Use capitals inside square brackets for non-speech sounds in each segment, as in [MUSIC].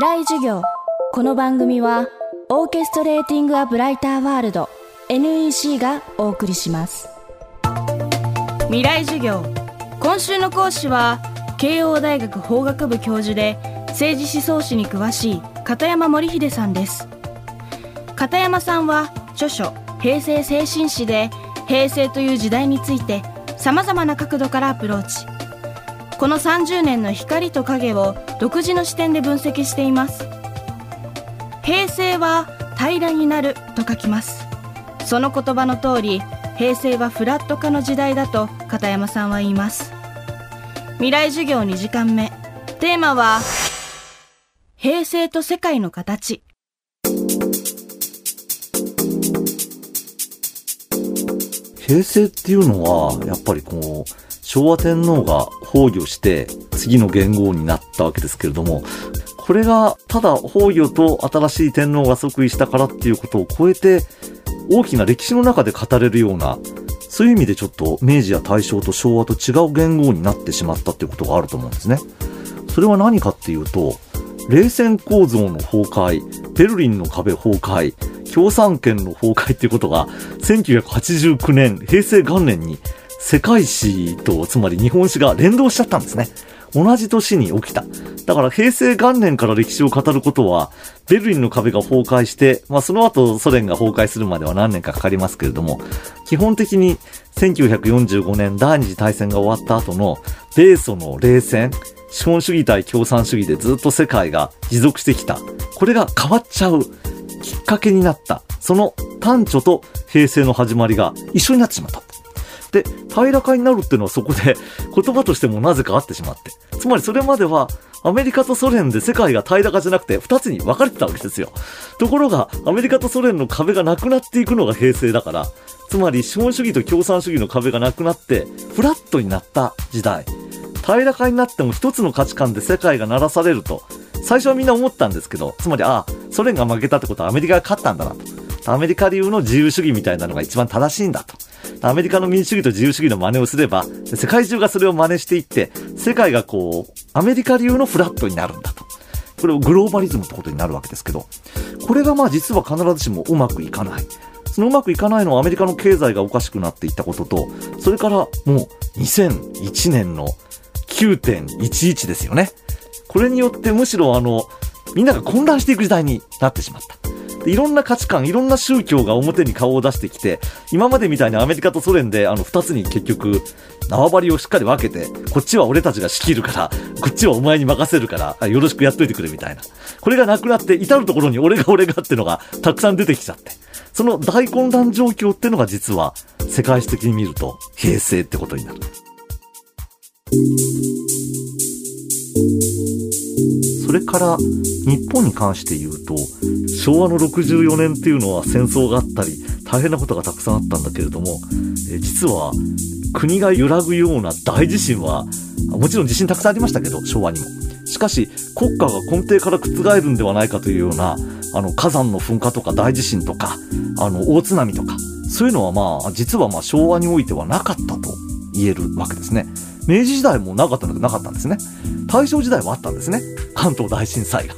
未来授業。この番組はオーケストレーティング・ア・ブライター・ワールド NEC がお送りします。未来授業。今週の講師は慶応大学法学部教授で政治思想史に詳しい片山森秀さんです。片山さんは著書「平成精神史」で平成という時代についてさまざまな角度からアプローチ。この30年の光と影を独自の視点で分析しています。平成は平らになると書きます。その言葉の通り平成はフラット化の時代だと片山さんは言います。未来授業2時間目。テーマは平成と世界の形。平成っていうのは、やっぱりこう、昭和天皇が崩御して次の元号になったわけですけれども、これがただ崩御と新しい天皇が即位したからっていうことを超えて、大きな歴史の中で語れるような、そういう意味でちょっと明治や大正と昭和と違う元号になってしまったっていうことがあると思うんですね。それは何かっていうと、冷戦構造の崩壊、ベルリンの壁崩壊、共産権の崩壊っていうことが、1989年、平成元年に世界史と、つまり日本史が連動しちゃったんですね。同じ年に起きた。だから平成元年から歴史を語ることは、ベルリンの壁が崩壊して、まあその後ソ連が崩壊するまでは何年かかかりますけれども、基本的に1945年第二次大戦が終わった後の米ソの冷戦、資本主義対共産主義でずっと世界が持続してきた。これが変わっちゃうきっかけになった。その端緒と平成の始まりが一緒になってしまった。で、平らかになるっていうのはそこで [LAUGHS] 言葉としてもなぜかあってしまって。つまりそれまではアメリカとソ連で世界が平らかじゃなくて二つに分かれてたわけですよ。ところがアメリカとソ連の壁がなくなっていくのが平成だから、つまり資本主義と共産主義の壁がなくなってフラットになった時代。平らかになっても一つの価値観で世界が鳴らされると、最初はみんな思ったんですけど、つまり、ああ、ソ連が負けたってことはアメリカが勝ったんだなと。アメリカ流の自由主義みたいなのが一番正しいんだと。アメリカの民主主義と自由主義の真似をすれば、世界中がそれを真似していって、世界がこう、アメリカ流のフラットになるんだと。これをグローバリズムってことになるわけですけど、これがまあ実は必ずしもうまくいかない。そのうまくいかないのはアメリカの経済がおかしくなっていったことと、それからもう2001年の9.11ですよね。これによってむしろあの、みんなが混乱していく時代になってしまった。いろんな価値観、いろんな宗教が表に顔を出してきて、今までみたいにアメリカとソ連であの二つに結局、縄張りをしっかり分けて、こっちは俺たちが仕切るから、こっちはお前に任せるから、よろしくやっといてくれみたいな。これがなくなって、至るところに俺が俺がってのがたくさん出てきちゃって。その大混乱状況ってのが実は、世界史的に見ると、平成ってことになる。それから日本に関して言うと昭和の64年っていうのは戦争があったり大変なことがたくさんあったんだけれども実は国が揺らぐような大地震はもちろん地震たくさんありましたけど昭和にもしかし国家が根底から覆るんではないかというようなあの火山の噴火とか大地震とかあの大津波とかそういうのはまあ実はまあ昭和においてはなかったと言えるわけですね。明治時代もなかったのなかったんですね。大正時代はあったんですね。関東大震災が。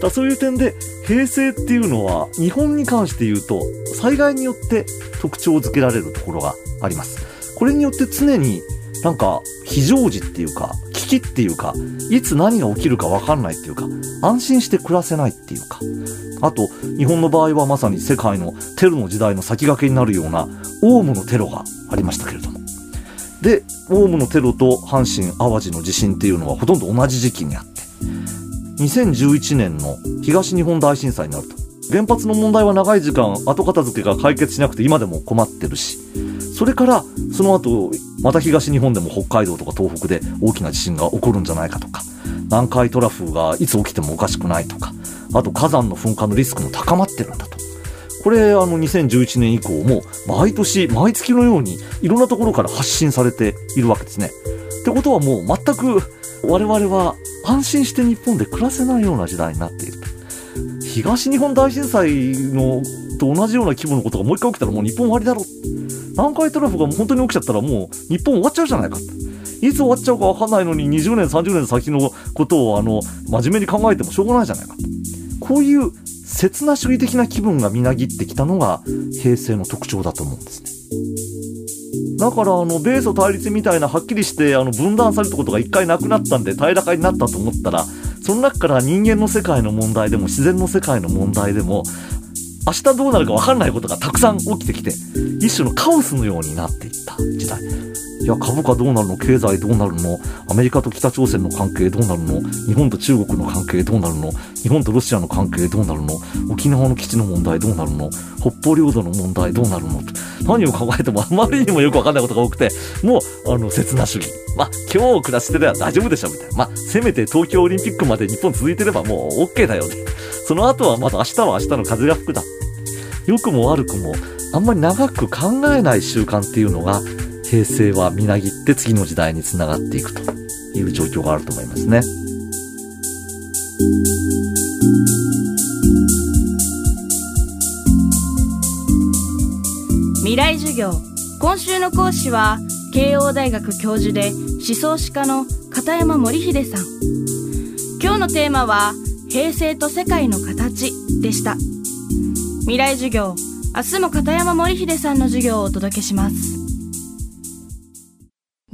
だそういう点で、平成っていうのは、日本に関して言うと、災害によって特徴づけられるところがあります。これによって常になんか非常時っていうか、危機っていうか、いつ何が起きるかわかんないっていうか、安心して暮らせないっていうか、あと、日本の場合はまさに世界のテロの時代の先駆けになるような、オウムのテロがありましたけれども。で、オウムのテロと阪神淡路の地震っていうのはほとんど同じ時期にあって、2011年の東日本大震災になると。原発の問題は長い時間後片付けが解決しなくて今でも困ってるし、それからその後、また東日本でも北海道とか東北で大きな地震が起こるんじゃないかとか、南海トラフがいつ起きてもおかしくないとか、あと火山の噴火のリスクも高まってるんだと。これ、あの、2011年以降も、毎年、毎月のように、いろんなところから発信されているわけですね。ってことはもう、全く、我々は安心して日本で暮らせないような時代になっていると。東日本大震災のと同じような規模のことがもう一回起きたらもう日本終わりだろ。南海トラフが本当に起きちゃったらもう日本終わっちゃうじゃないか。いつ終わっちゃうかわかんないのに20年30年先のことをあの真面目に考えてもしょうがないじゃないかこういう刹那主義的な気分がみなぎってきたのが平成の特徴だと思うんですね。だからあの米ソ対立みたいなはっきりしてあの分断されたことが一回なくなったんで平らかになったと思ったらその中から人間の世界の問題でも自然の世界の問題でも明日どうなるか分かんないことがたくさん起きてきて一種のカオスのようになっていった時代いや、株価どうなるの？経済どうなるの？アメリカと北朝鮮の関係どうなるの？日本と中国の関係どうなるの？日本とロシアの関係どうなるの？沖縄の基地の問題どうなるの？北方領土の問題どうなるの？何を考えてもあまりにもよくわかんないことが多くて、もう、あの、切な主義。まあ、今日暮らしてれば大丈夫でしょ、みたいな。まあ、せめて東京オリンピックまで日本続いてればもう OK だよね。その後はまだ明日は明日の風が吹くだ。良くも悪くも、あんまり長く考えない習慣っていうのが、平成はみなぎって次の時代につながっていくという状況があると思いますね。未来授業今週の講師は慶応大学教授で思想史家の片山森秀さん。今日のテーマは平成と世界の形でした。未来授業明日も片山森秀さんの授業をお届けします。